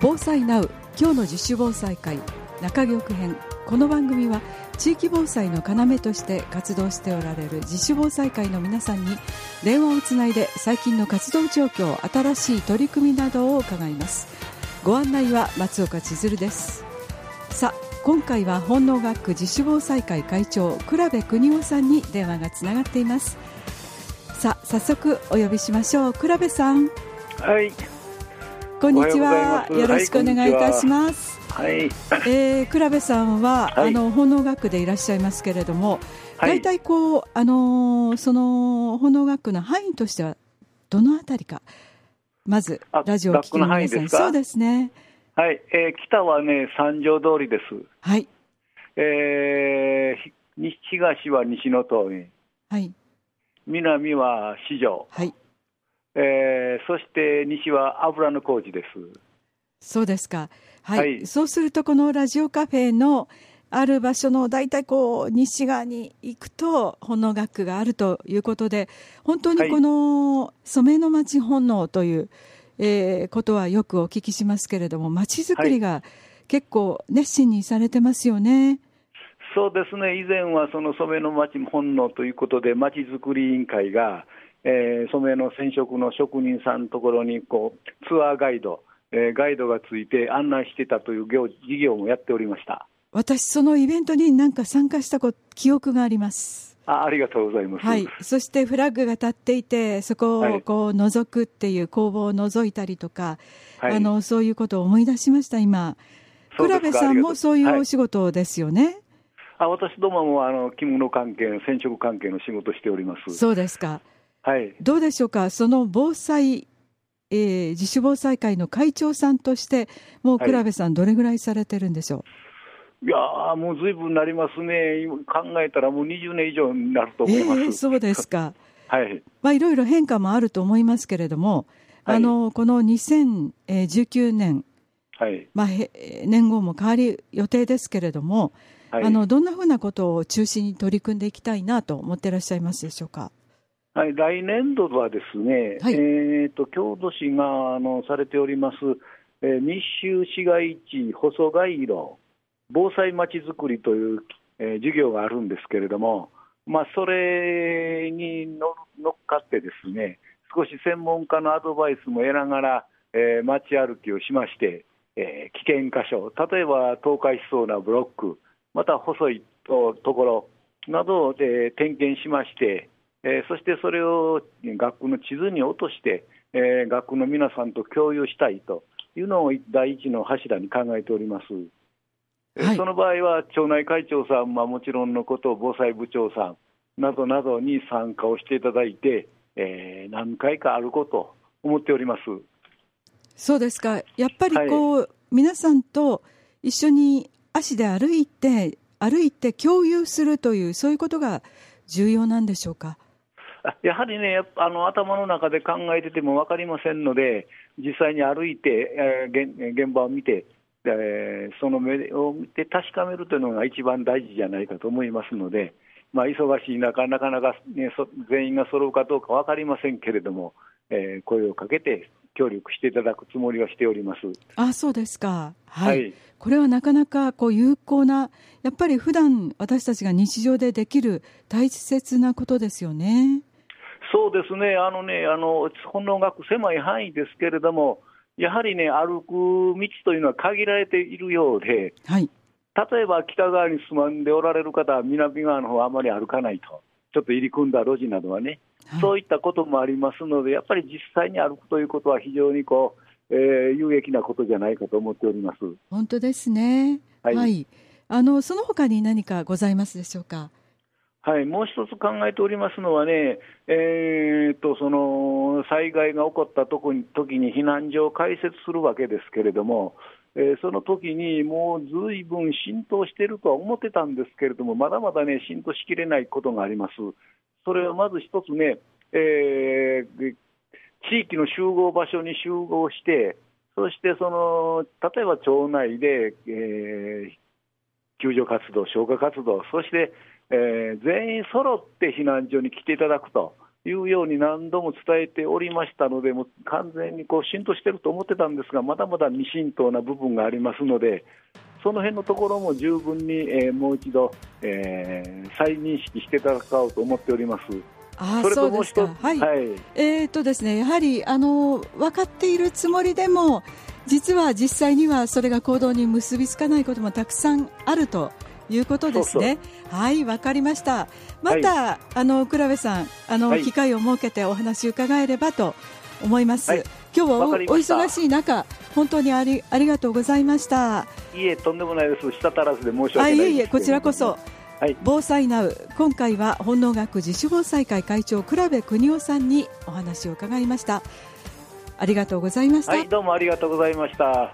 防災ナウ今日の自主防災会中玉編。この番組は地域防災の要として活動しておられる自主防災会の皆さんに電話をつないで最近の活動状況新しい取り組みなどを伺います。ご案内は松岡千鶴です。さあ今回は本能学区自主防災会会長倉部邦夫さんに電話がつながっています。さあ早速お呼びしましょう。倉部さん。はい。こんにちは。よろしくお願いいたします。はい、えー、倉部さんは、はい、あの本能学区でいらっしゃいますけれども、大体こうあのその本能学区の範囲としてはどのあたりかまずラジオを聞きの皆さん。そうですね。はい、えー、北はね三条通りです。はい。えー、東は西の通り。はい。南は四条。はい。えー、そして西は油の工事です。そうですか、はい、はい、そうするとこのラジオカフェのある場所の大体こう西側に行くと本能学区があるということで本当にこの染めの町本能という、はい、えー、ことはよくお聞きしますけれども町づくりが結構熱心にされてますよね。はいそうですね。以前はその染めの町本能ということで町づくり委員会がえー、染めの染色の職人さんのところにこうツアーガイド、えー、ガイドがついて案内してたという業事業もやっておりました。私、そのイベントになんか参加した記憶があります。あありがとうございます、はい、そしてフラッグが立っていて、そこをこう覗くっていう工房を覗いたりとか、はい、あのそういうことを思い出しました、今、倉部さんもそういうお仕事ですよね。はい、あ私どももあの着物関係、染色関係の仕事しております。そうですか。はい、どうでしょうか、その防災、えー、自主防災会の会長さんとして、もう倉部さん、どれぐらいされてるんでしょう、い、やもうずいぶんなりますね、考えたらもう20年以上になると思います、えー、そうですか、はい。まあ、いろいろ変化もあると思いますけれども、はい、あのこの2019年、はい。まあ、年号も変わり予定ですけれども、はい、あのどんなふうなことを中心に取り組んでいきたいなと思っていらっしゃいますでしょうか？はい、来年度はですね、はい、えーと、郷土市があのされております、えー、密集市街地細街路防災まちづくりという、えー、授業があるんですけれども、まあ、それに乗っかってですね少し専門家のアドバイスも得ながら、えー、街歩きをしまして、えー、危険箇所例えば倒壊しそうなブロックまた細いところなどで点検しましてえー、そしてそれを学校の地図に落として、えー、学校の皆さんと共有したいというのを第一の柱に考えております。はい、その場合は町内会長さんはもちろんのこと防災部長さんなどなどに参加をしていただいて、えー、何回かあること思っておりますそうですかやっぱりこう、はい、皆さんと一緒に足で歩いて歩いて共有するというそういうことが重要なんでしょうか？やはりね、あの頭の中で考えてても分かりませんので、実際に歩いて、えー、現場を見て、えー、その目を見て確かめるというのが一番大事じゃないかと思いますので、まあ、忙しい中、なかなか、ね、全員が揃うかどうか分かりませんけれども、えー、声をかけて協力していただくつもりはしております。あそうですか、はい、はい、これはなかなかこう有効な、やっぱり普段私たちが日常でできる大切なことですよね。そうですね、あのね、あの本能学狭い範囲ですけれども、やはりね、歩く道というのは限られているようで、はい、例えば北側に住まんでおられる方は南側の方はあまり歩かないと、ちょっと入り組んだ路地などはね、はい、そういったこともありますので、やっぱり実際に歩くということは非常にこう、えー、有益なことじゃないかと思っております。本当ですね。はい、はい、あのその他に何かございますでしょうか？はい、もう一つ考えておりますのはね、えー、とその災害が起こったとこに時に避難所を開設するわけですけれども、えー、その時にもうずいぶん浸透しているとは思ってたんですけれども、まだまだね、浸透しきれないことがあります。それはまず一つね、えー、地域の集合場所に集合して、そしてその例えば町内で、えー、救助活動、消火活動、そしてえー、全員揃って避難所に来ていただくというように何度も伝えておりましたので、もう完全にこう浸透してると思ってたんですが、まだまだ未浸透な部分がありますので、その辺のところも十分に、えー、もう一度、えー、再認識していただこうと思っております。あそそうですか、はい、はい、えーとですね、やはりあの分かっているつもりでも、実は実際にはそれが行動に結びつかないこともたくさんあるということですね。はい、わかりました。また、はい、あの倉部さん、あの、はい、機会を設けてお話伺えればと思います。はい、今日はお忙しい中、本当にありありがとうございました。いえ、とんでもないです。舌足らずで申し訳ないいえいえ、こちらこそ。はい、防災ナウ今回は本能学自主防災会会長倉部邦夫さんにお話を伺いましたありがとうございました、はい、どうもありがとうございました